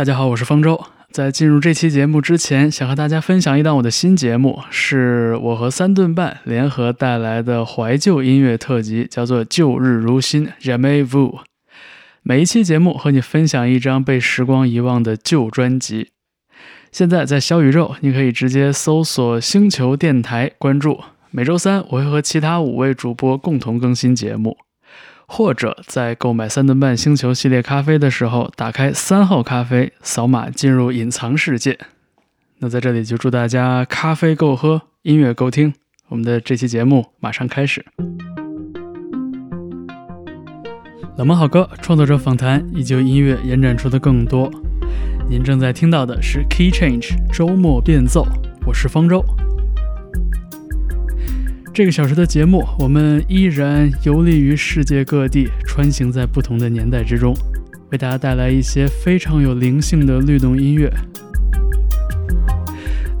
大家好，我是方舟。在进入这期节目之前，想和大家分享一档我的新节目，是我和三顿半联合带来的怀旧音乐特辑，叫做《旧日如新》（Jamais Vu）。每一期节目和你分享一张被时光遗忘的旧专辑。现在在小宇宙，你可以直接搜索“星球电台”关注。每周三，我会和其他五位主播共同更新节目。或者在购买三顿半星球系列咖啡的时候，打开三号咖啡，扫码进入隐藏世界。那在这里就祝大家咖啡够喝，音乐够听。我们的这期节目马上开始。冷门好歌、创作者访谈以及音乐延展出的更多。您正在听到的是 Key Change 周末变奏，我是方舟。这个小时的节目，我们依然游历于世界各地，穿行在不同的年代之中，为大家带来一些非常有灵性的律动音乐。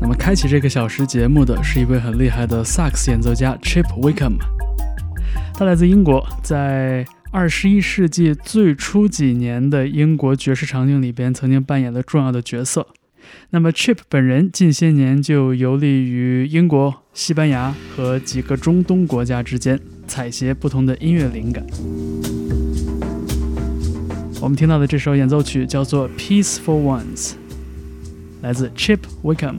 那么，开启这个小时节目的是一位很厉害的萨克斯演奏家 Chip Wickham，他来自英国，在二十一世纪最初几年的英国爵士场景里边，曾经扮演了重要的角色。那么，Chip 本人近些年就游历于英国、西班牙和几个中东国家之间，采撷不同的音乐灵感。我们听到的这首演奏曲叫做《Peaceful Ones》，来自 Chip Wickham。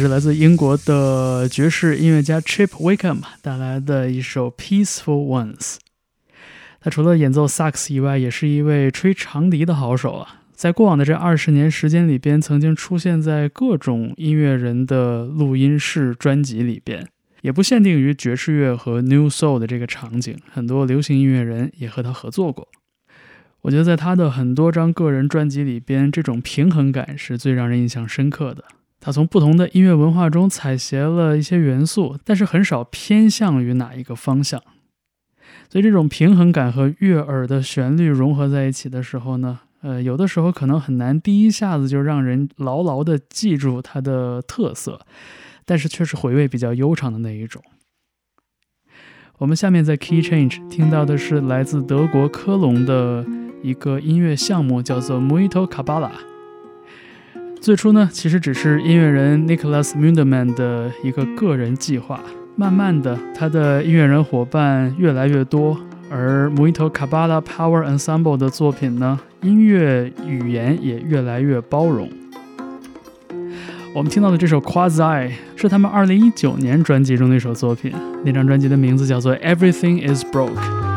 是来自英国的爵士音乐家 Chip Wickham 带来的一首《Peaceful Ones》。他除了演奏萨克斯以外，也是一位吹长笛的好手啊。在过往的这二十年时间里边，曾经出现在各种音乐人的录音室专辑里边，也不限定于爵士乐和 New Soul 的这个场景，很多流行音乐人也和他合作过。我觉得在他的很多张个人专辑里边，这种平衡感是最让人印象深刻的。他从不同的音乐文化中采撷了一些元素，但是很少偏向于哪一个方向。所以这种平衡感和悦耳的旋律融合在一起的时候呢，呃，有的时候可能很难第一下子就让人牢牢地记住它的特色，但是却是回味比较悠长的那一种。我们下面在 Key Change 听到的是来自德国科隆的。一个音乐项目叫做 Muito Cabala。最初呢，其实只是音乐人 Nicholas m u n d e m a n 的一个个人计划。慢慢的，他的音乐人伙伴越来越多，而 Muito Cabala Power Ensemble 的作品呢，音乐语言也越来越包容。我们听到的这首 Quasi 是他们2019年专辑中的一首作品，那张专辑的名字叫做 Everything Is Broke。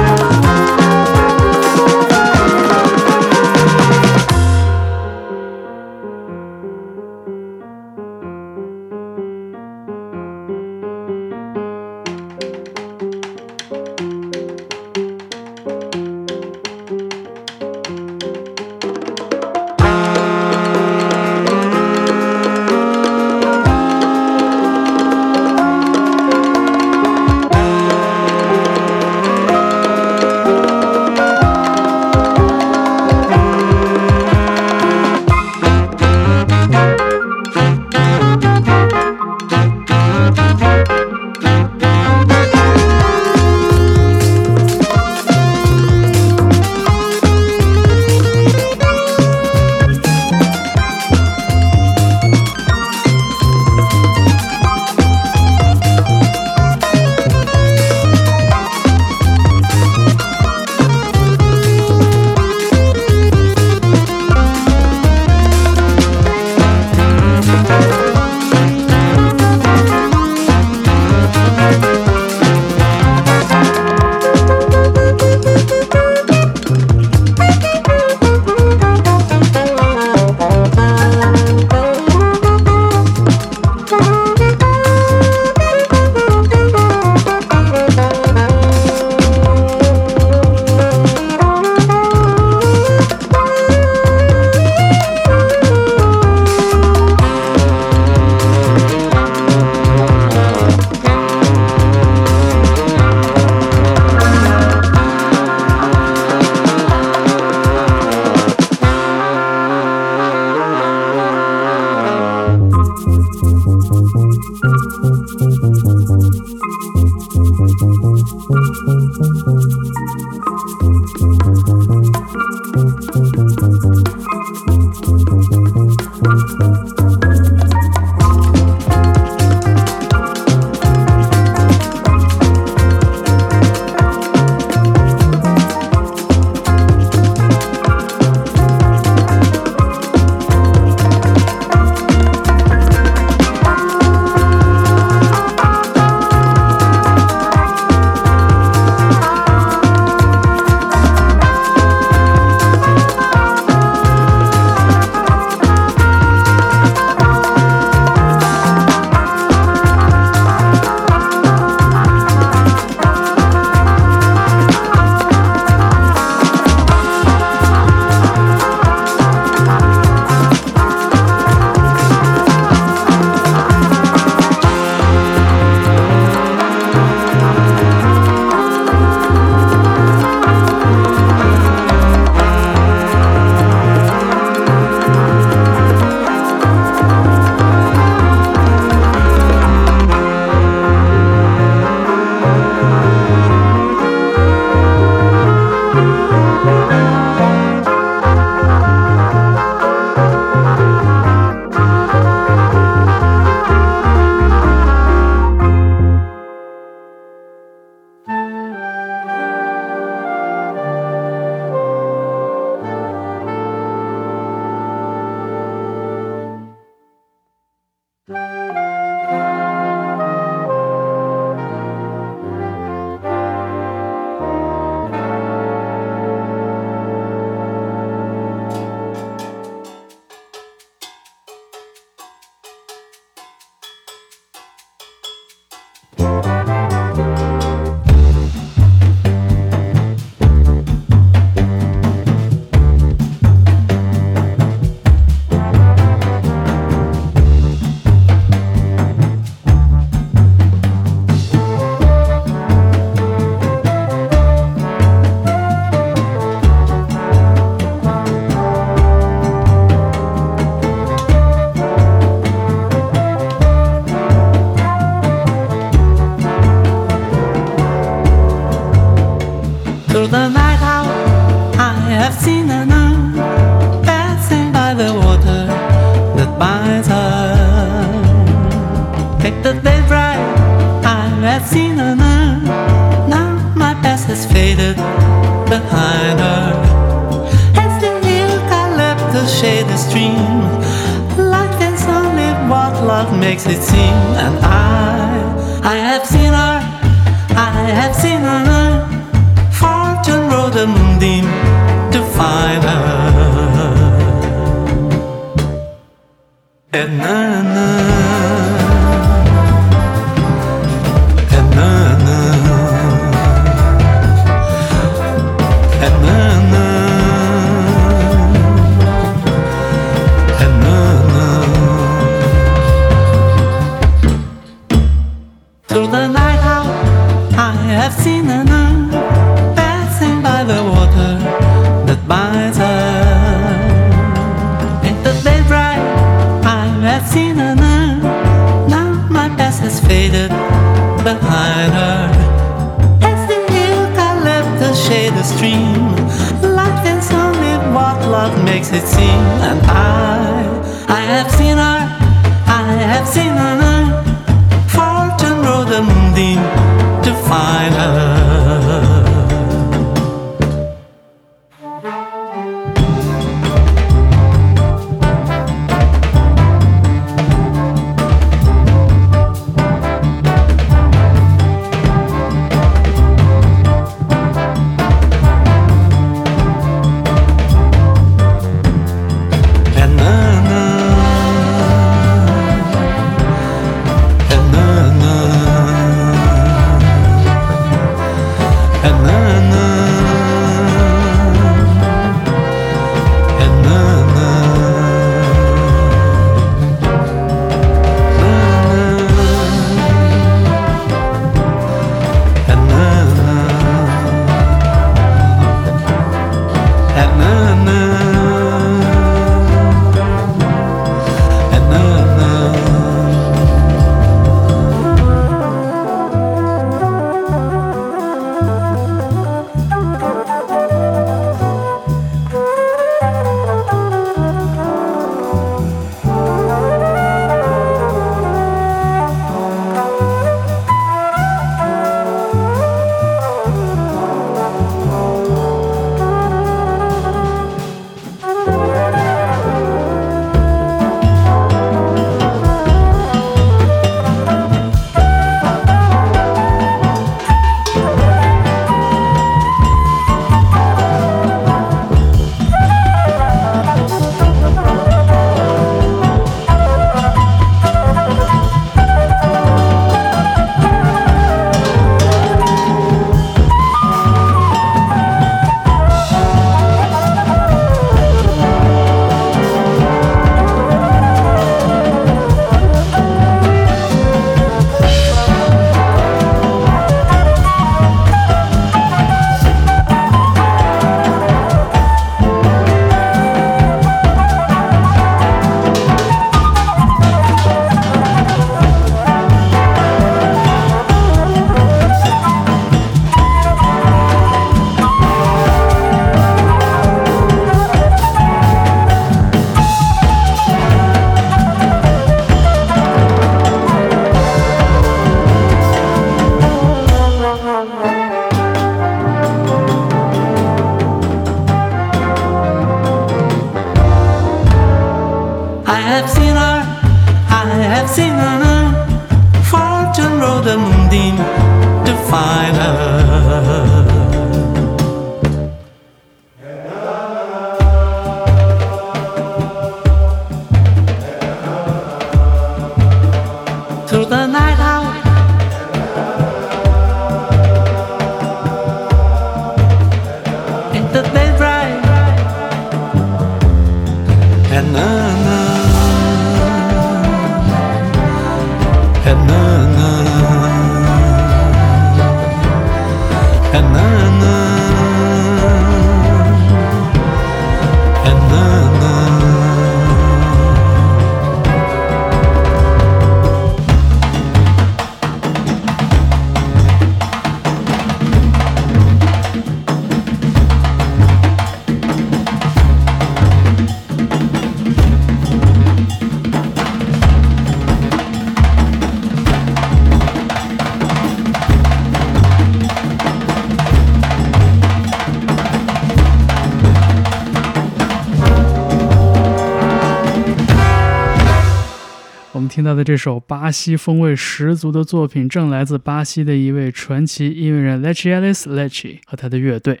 的这首巴西风味十足的作品，正来自巴西的一位传奇音乐人 Leche Alice Leche 和他的乐队。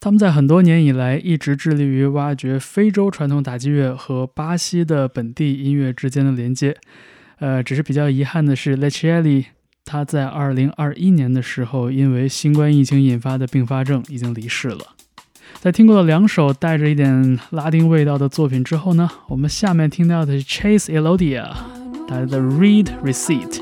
他们在很多年以来一直致力于挖掘非洲传统打击乐和巴西的本地音乐之间的连接。呃，只是比较遗憾的是，Leche Ali 他在2021年的时候，因为新冠疫情引发的并发症已经离世了。在听过了两首带着一点拉丁味道的作品之后呢，我们下面听到的是 Chase Elodia that is the read receipt.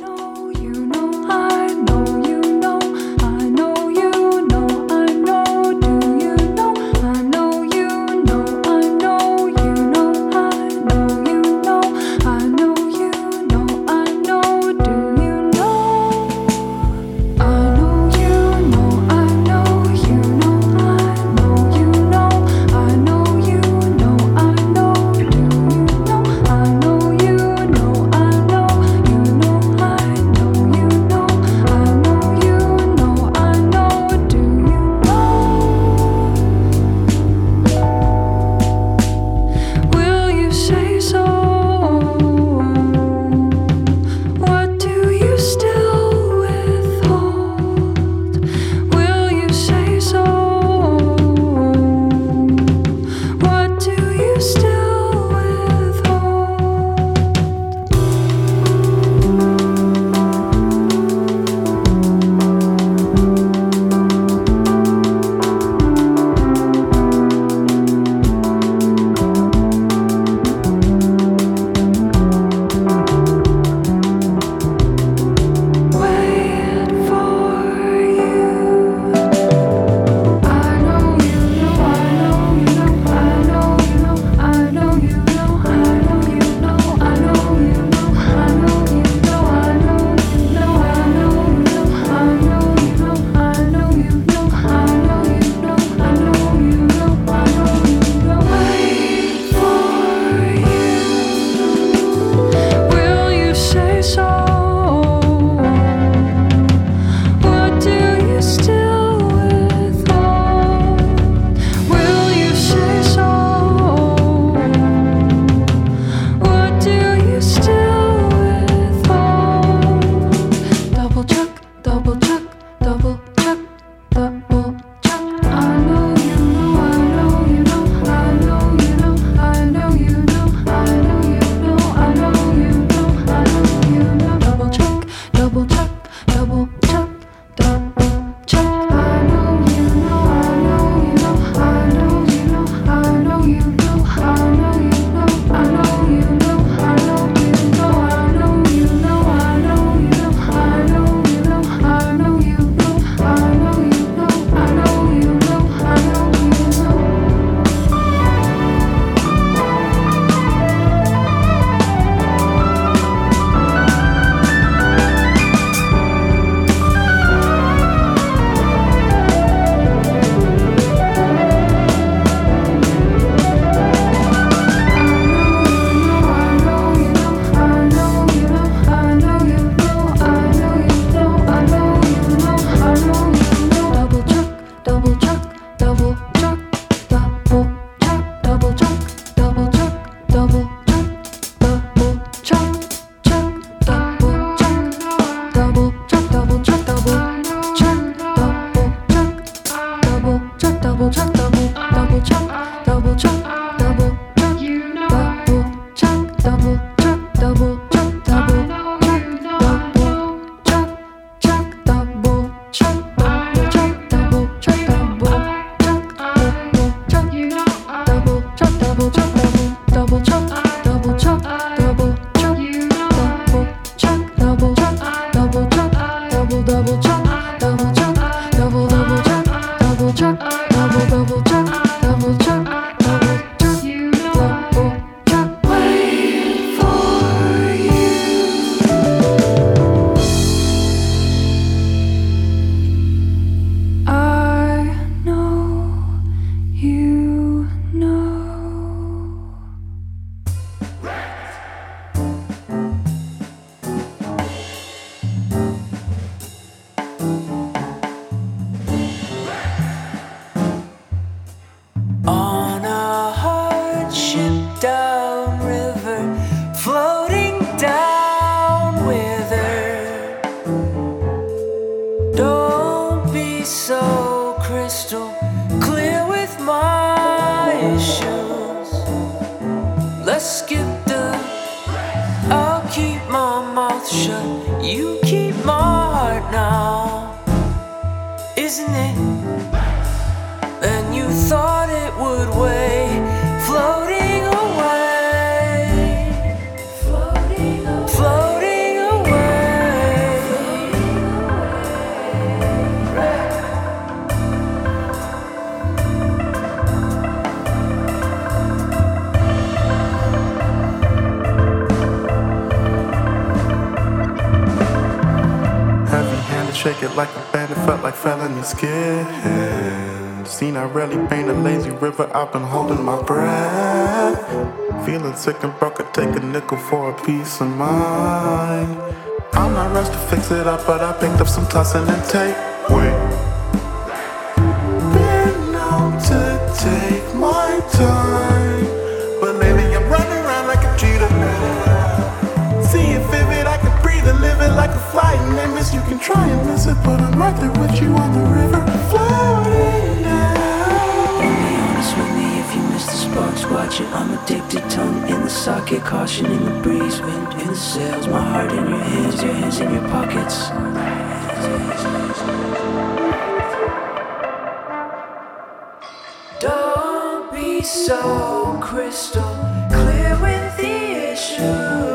than you thought it would weigh. Flow it like a bandit, felt like felony skin. Seen I rarely paint a lazy river, I've been holding my breath. Feeling sick and broke, I take a nickel for a peace of mind. I'm not rushed to fix it up, but I picked up some tossing and tape. It, but I'm right there with you on the river, floating now. Be honest with me if you miss the sparks, watch it. I'm addicted, tongue in the socket, caution in the breeze, wind in the sails. My heart in your hands, your hands in your pockets. Don't be so crystal clear with the issues.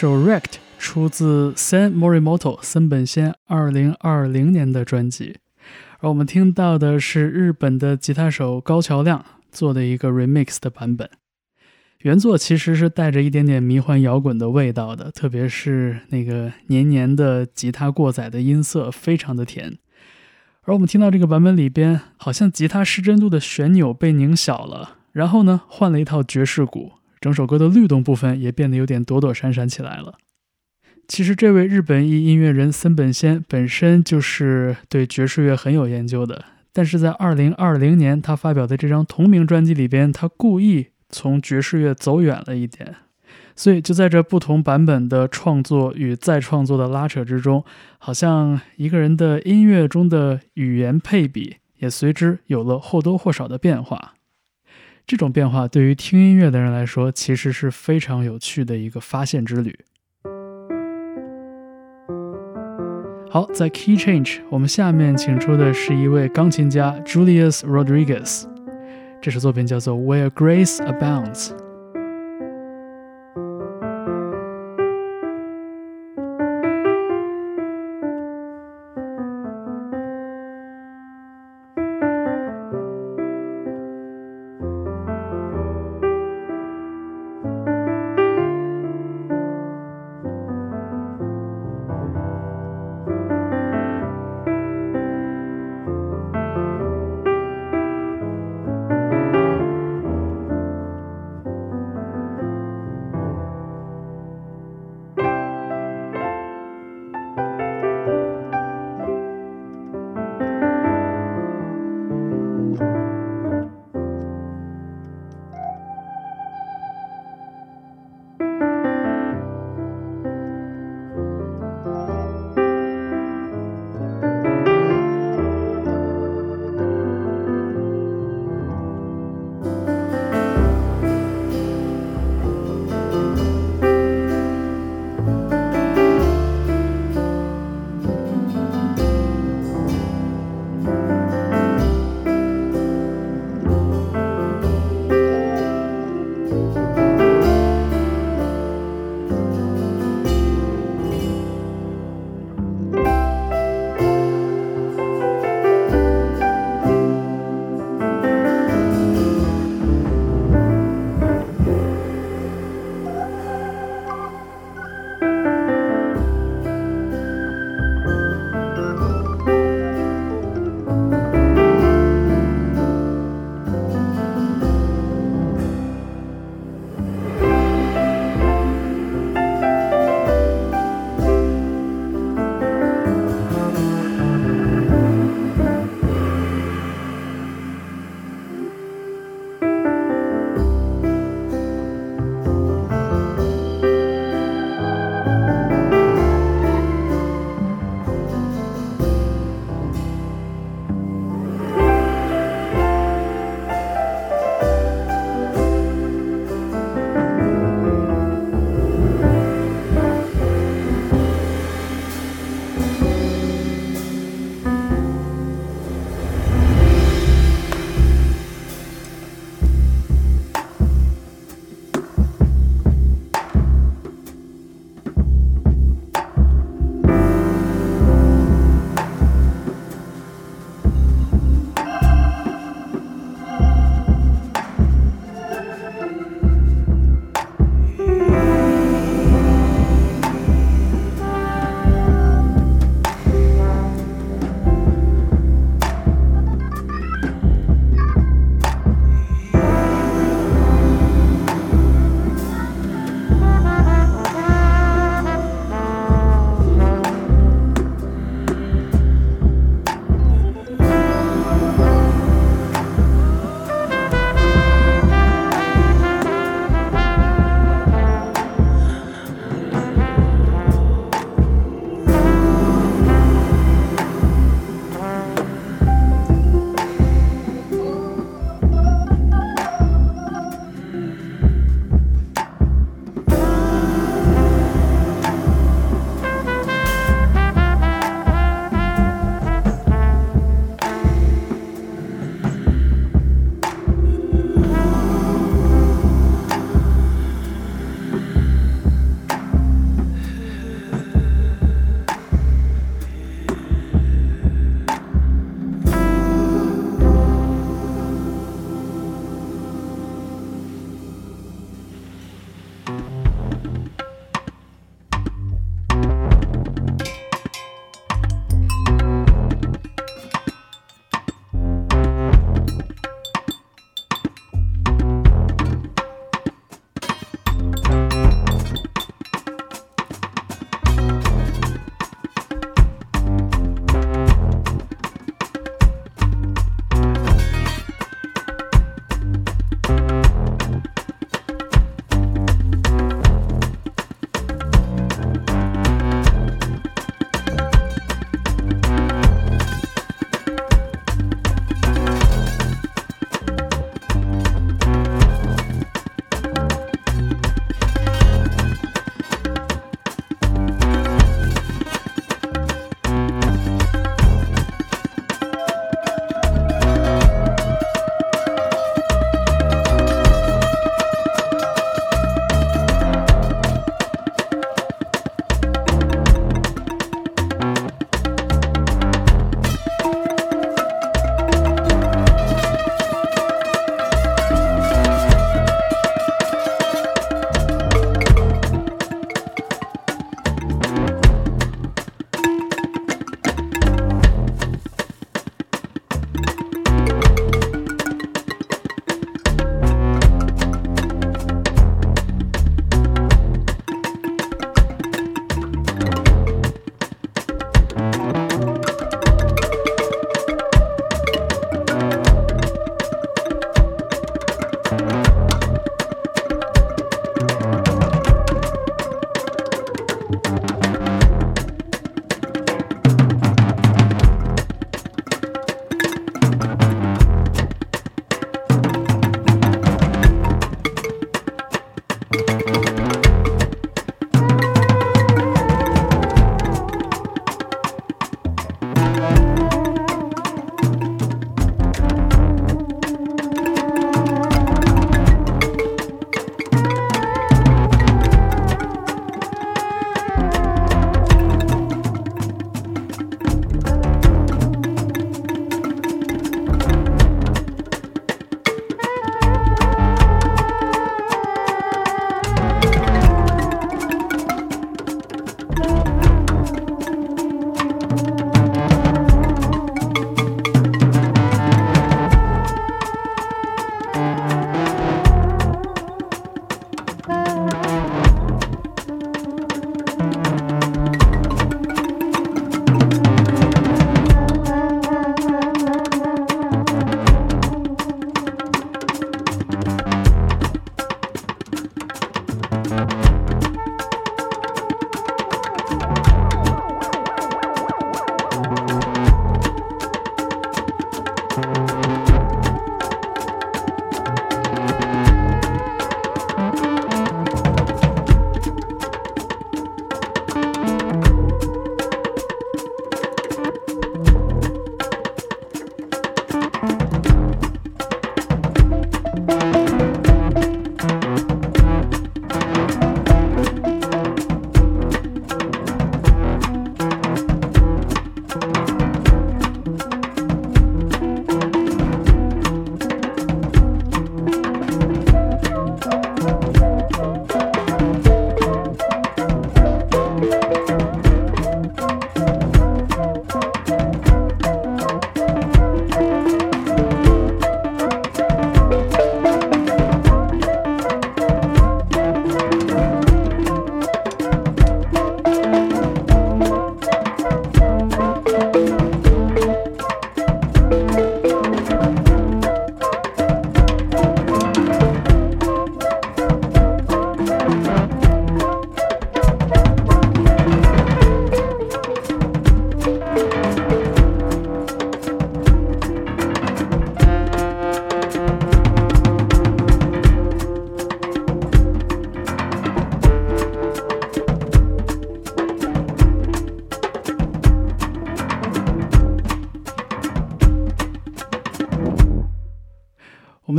首《Wrecked》出自 San Morimoto 森本仙二零二零年的专辑，而我们听到的是日本的吉他手高桥亮做的一个 remix 的版本。原作其实是带着一点点迷幻摇滚的味道的，特别是那个黏黏的吉他过载的音色，非常的甜。而我们听到这个版本里边，好像吉他失真度的旋钮被拧小了，然后呢换了一套爵士鼓，整首歌的律动部分也变得有点躲躲闪闪起来了。其实这位日本裔音乐人森本仙本身就是对爵士乐很有研究的，但是在2020年他发表的这张同名专辑里边，他故意从爵士乐走远了一点，所以就在这不同版本的创作与再创作的拉扯之中，好像一个人的音乐中的语言配比也随之有了或多或少的变化。这种变化对于听音乐的人来说，其实是非常有趣的一个发现之旅。好，在 Key Change，我们下面请出的是一位钢琴家 Julius Rodriguez，这首作品叫做《Where Grace Abounds》。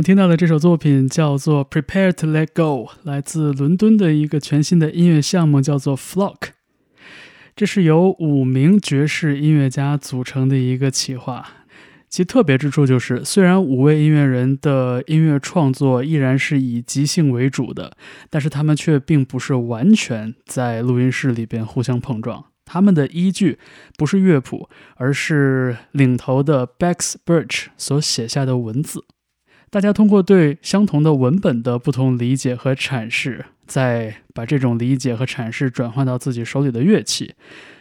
们听到的这首作品叫做《Prepare to Let Go》，来自伦敦的一个全新的音乐项目，叫做 Flock。这是由五名爵士音乐家组成的一个企划。其特别之处就是，虽然五位音乐人的音乐创作依然是以即兴为主的，但是他们却并不是完全在录音室里边互相碰撞。他们的依据不是乐谱，而是领头的 Bex Birch 所写下的文字。大家通过对相同的文本的不同理解和阐释，再把这种理解和阐释转换到自己手里的乐器，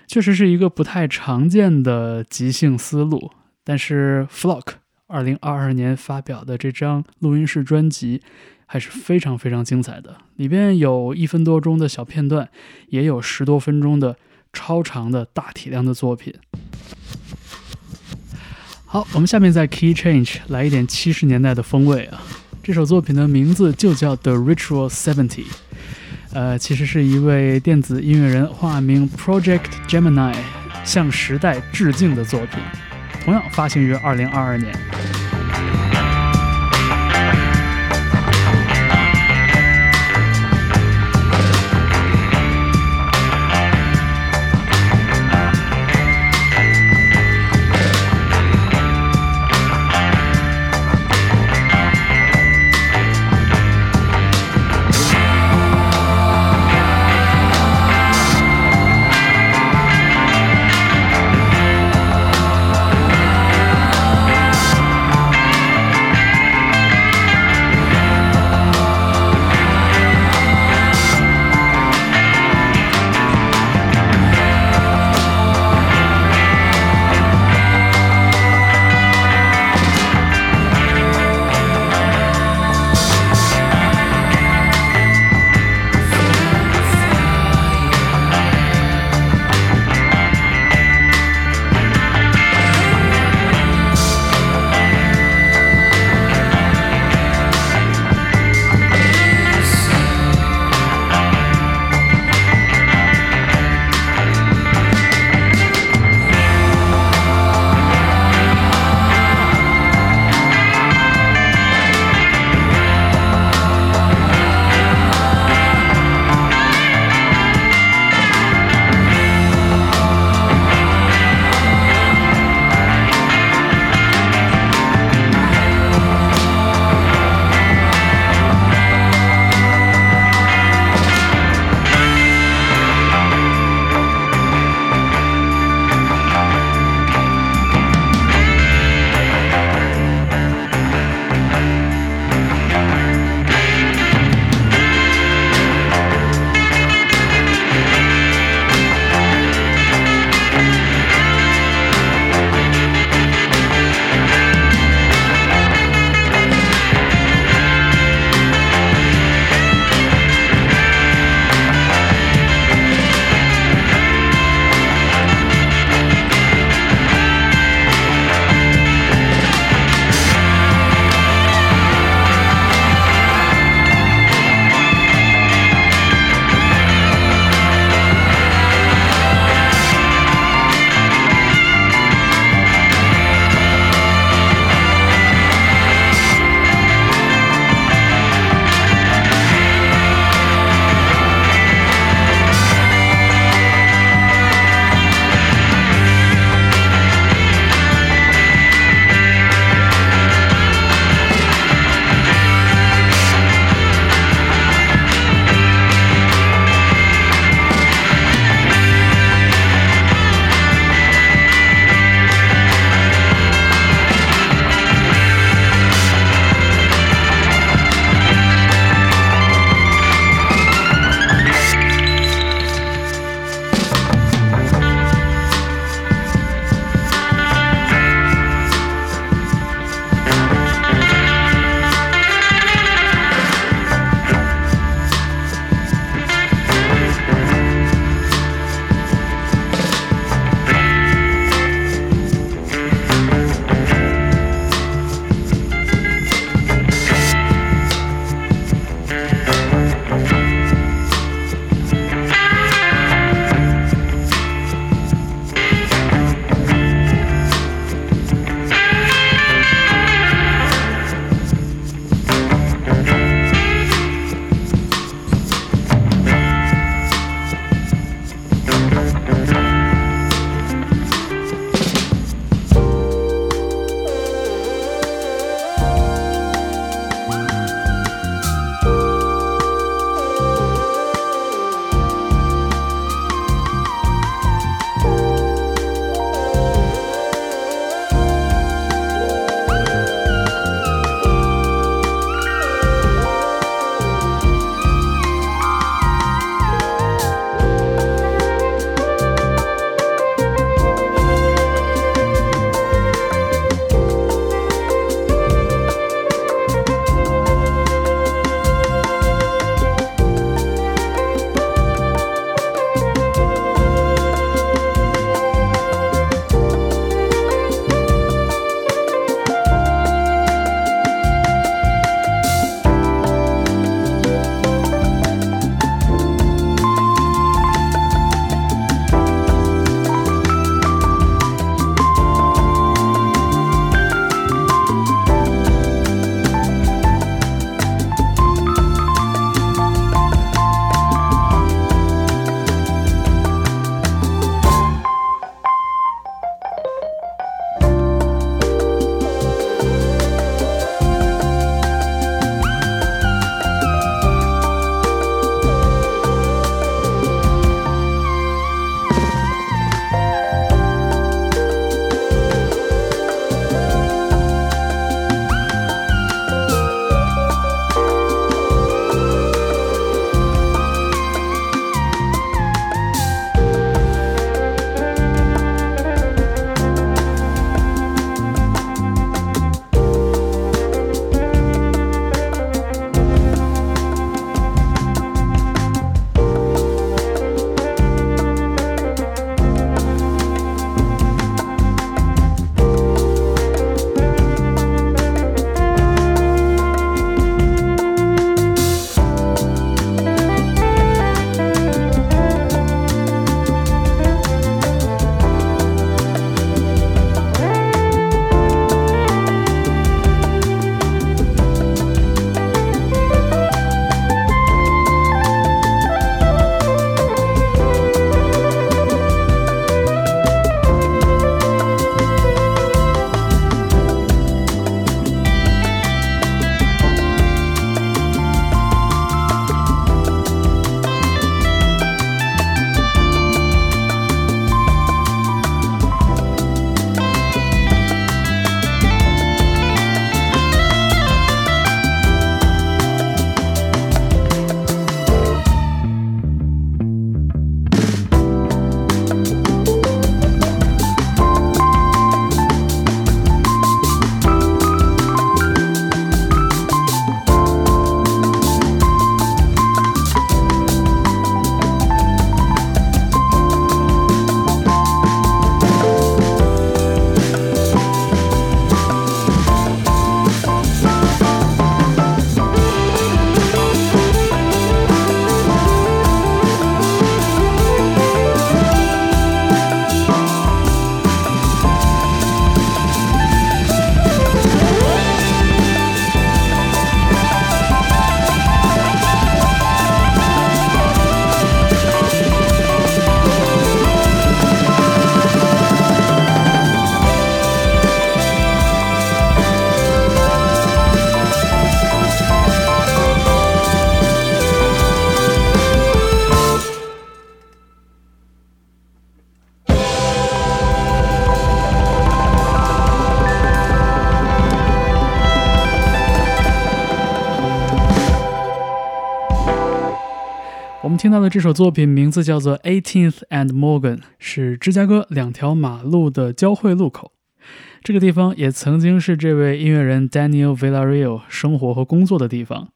确实是一个不太常见的即兴思路。但是 Flock 二零二二年发表的这张录音室专辑还是非常非常精彩的，里边有一分多钟的小片段，也有十多分钟的超长的大体量的作品。好，我们下面在 Key Change 来一点七十年代的风味啊。这首作品的名字就叫 The Ritual Seventy，呃，其实是一位电子音乐人化名 Project Gemini 向时代致敬的作品，同样发行于二零二二年。听到的这首作品名字叫做《Eighteenth and Morgan》，是芝加哥两条马路的交汇路口。这个地方也曾经是这位音乐人 Daniel Villarreal 生活和工作的地方。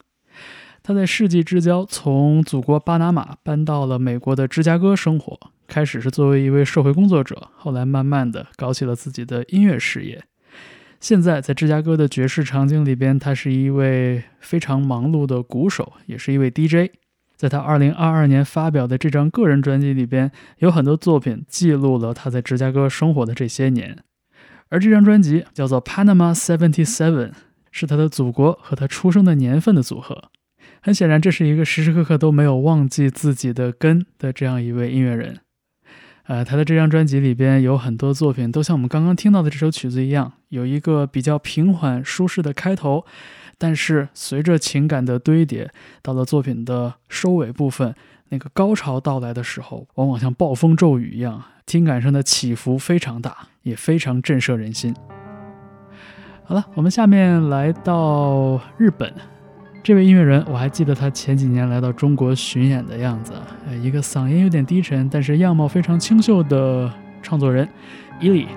他在世纪之交从祖国巴拿马搬到了美国的芝加哥生活，开始是作为一位社会工作者，后来慢慢的搞起了自己的音乐事业。现在在芝加哥的爵士场景里边，他是一位非常忙碌的鼓手，也是一位 DJ。在他2022年发表的这张个人专辑里边，有很多作品记录了他在芝加哥生活的这些年。而这张专辑叫做《Panama Seventy Seven》，是他的祖国和他出生的年份的组合。很显然，这是一个时时刻刻都没有忘记自己的根的这样一位音乐人。呃，他的这张专辑里边有很多作品都像我们刚刚听到的这首曲子一样，有一个比较平缓舒适的开头，但是随着情感的堆叠，到了作品的收尾部分，那个高潮到来的时候，往往像暴风骤雨一样，听感上的起伏非常大，也非常震慑人心。好了，我们下面来到日本。这位音乐人，我还记得他前几年来到中国巡演的样子，呃，一个嗓音有点低沉，但是样貌非常清秀的创作人，伊利。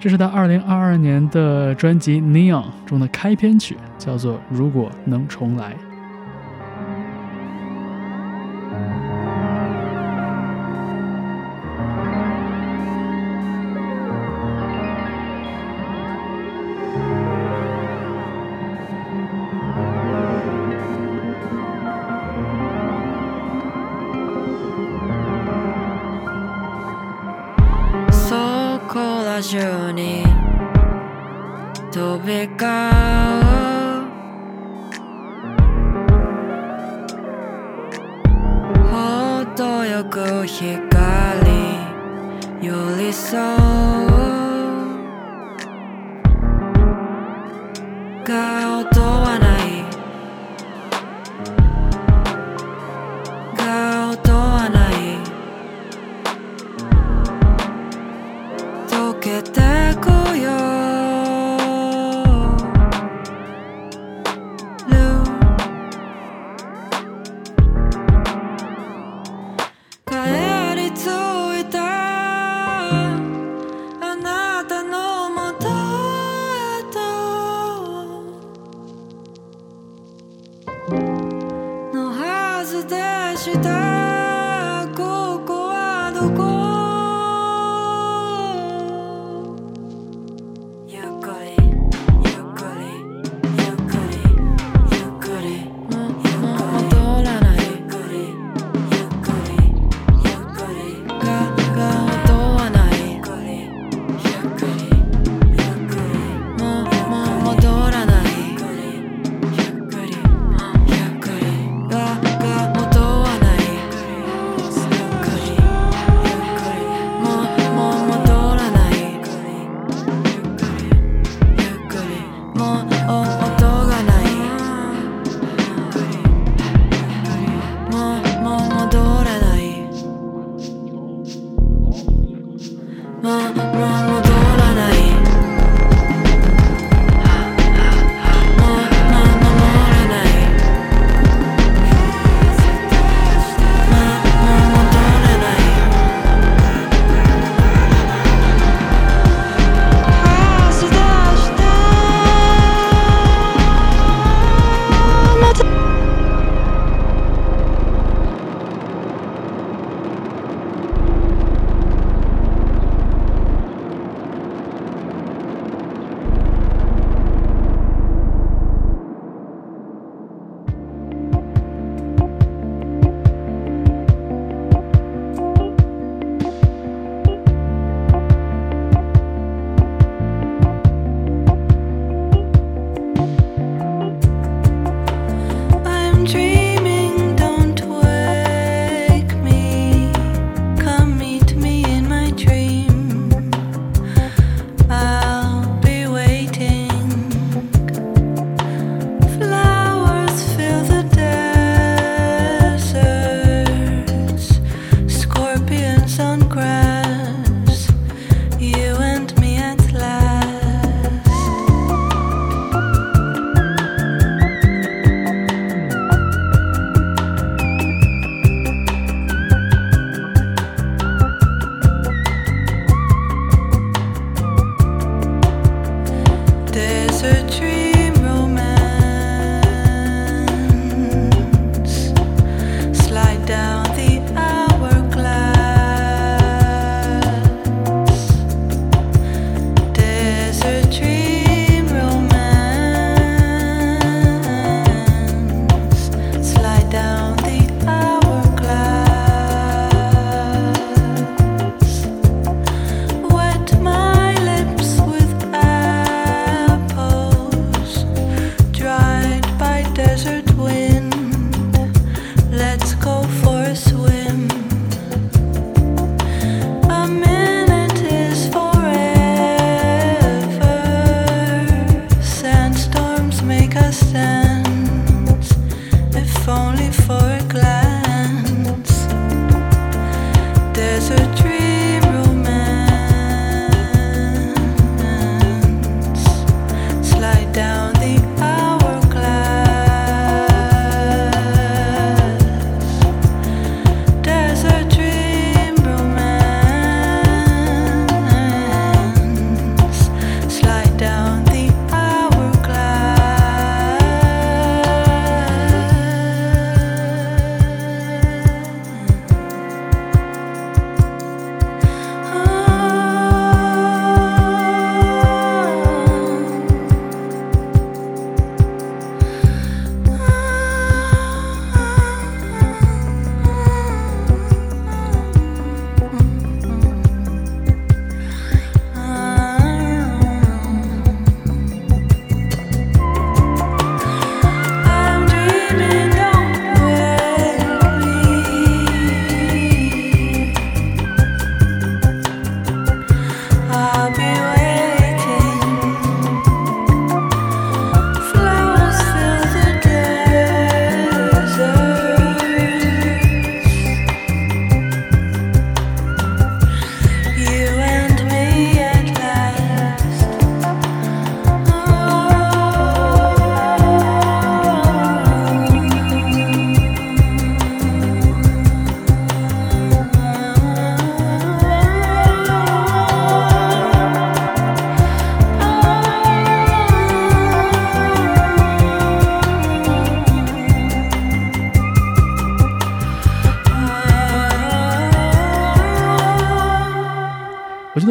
这是他二零二二年的专辑《Neon》中的开篇曲，叫做《如果能重来》。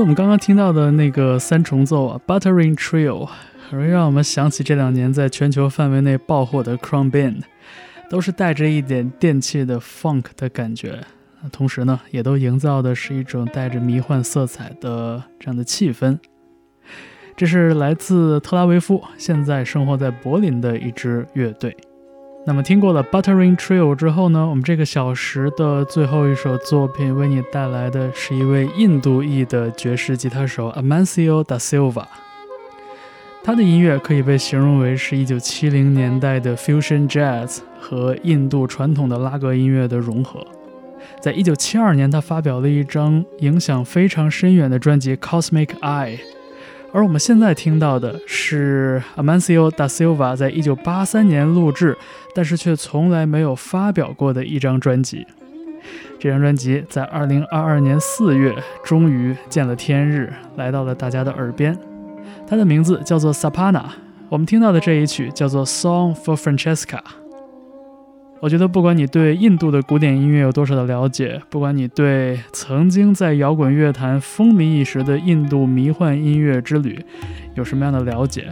我们刚刚听到的那个三重奏啊，Buttering Trio，很容易让我们想起这两年在全球范围内爆火的 Crown Band，都是带着一点电器的 funk 的感觉，同时呢，也都营造的是一种带着迷幻色彩的这样的气氛。这是来自特拉维夫，现在生活在柏林的一支乐队。那么听过了 Buttering Trio 之后呢，我们这个小时的最后一首作品为你带来的是一位印度裔的爵士吉他手 Amancio da Silva。他的音乐可以被形容为是一九七零年代的 fusion jazz 和印度传统的拉格音乐的融合。在一九七二年，他发表了一张影响非常深远的专辑《Cosmic Eye》。而我们现在听到的是 Amancio da Silva 在一九八三年录制，但是却从来没有发表过的一张专辑。这张专辑在二零二二年四月终于见了天日，来到了大家的耳边。它的名字叫做 Sapana，我们听到的这一曲叫做 Song for Francesca。我觉得，不管你对印度的古典音乐有多少的了解，不管你对曾经在摇滚乐坛风靡一时的印度迷幻音乐之旅有什么样的了解，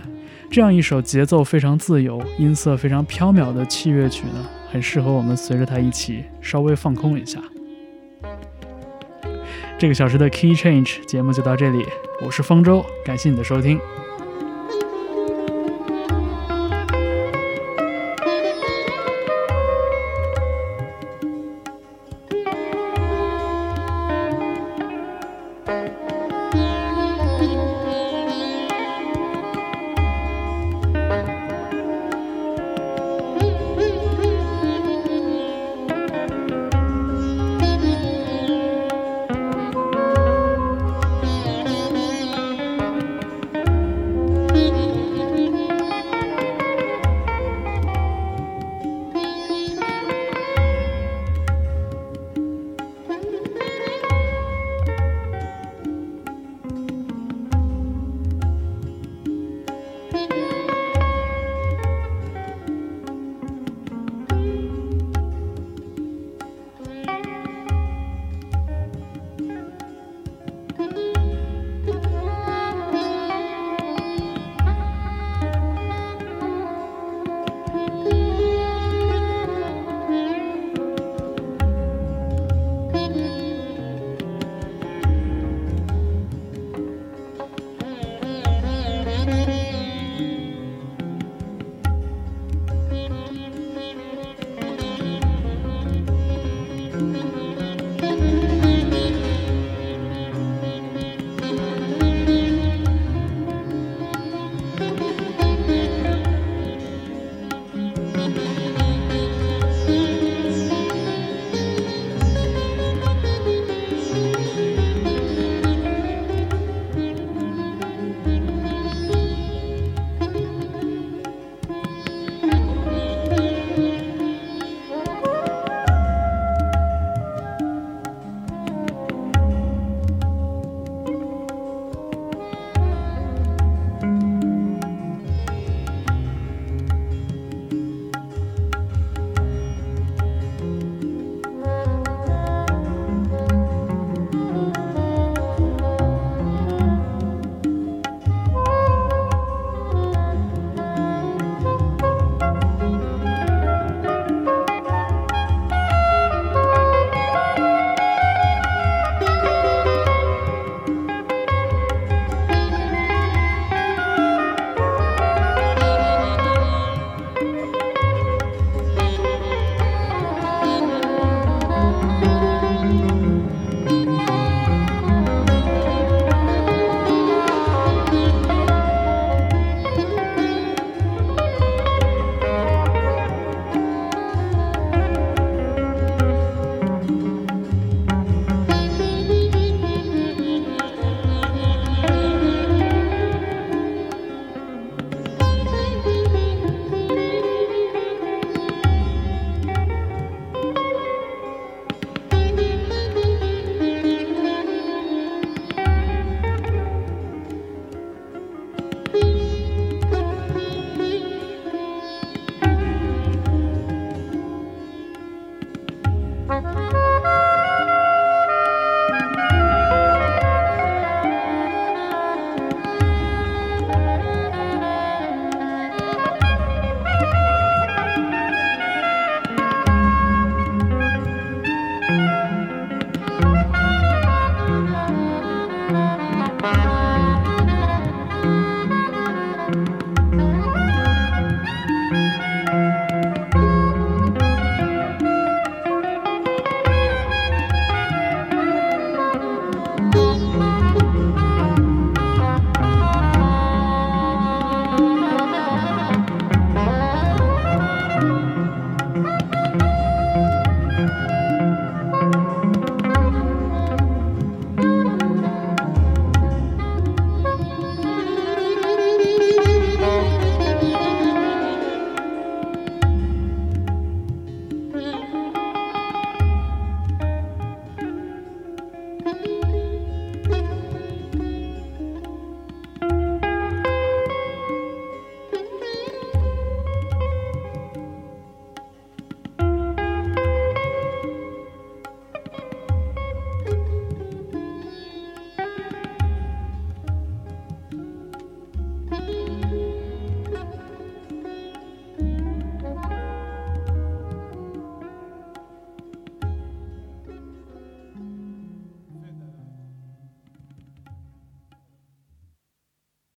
这样一首节奏非常自由、音色非常飘渺的器乐曲呢，很适合我们随着它一起稍微放空一下。这个小时的 Key Change 节目就到这里，我是方舟，感谢你的收听。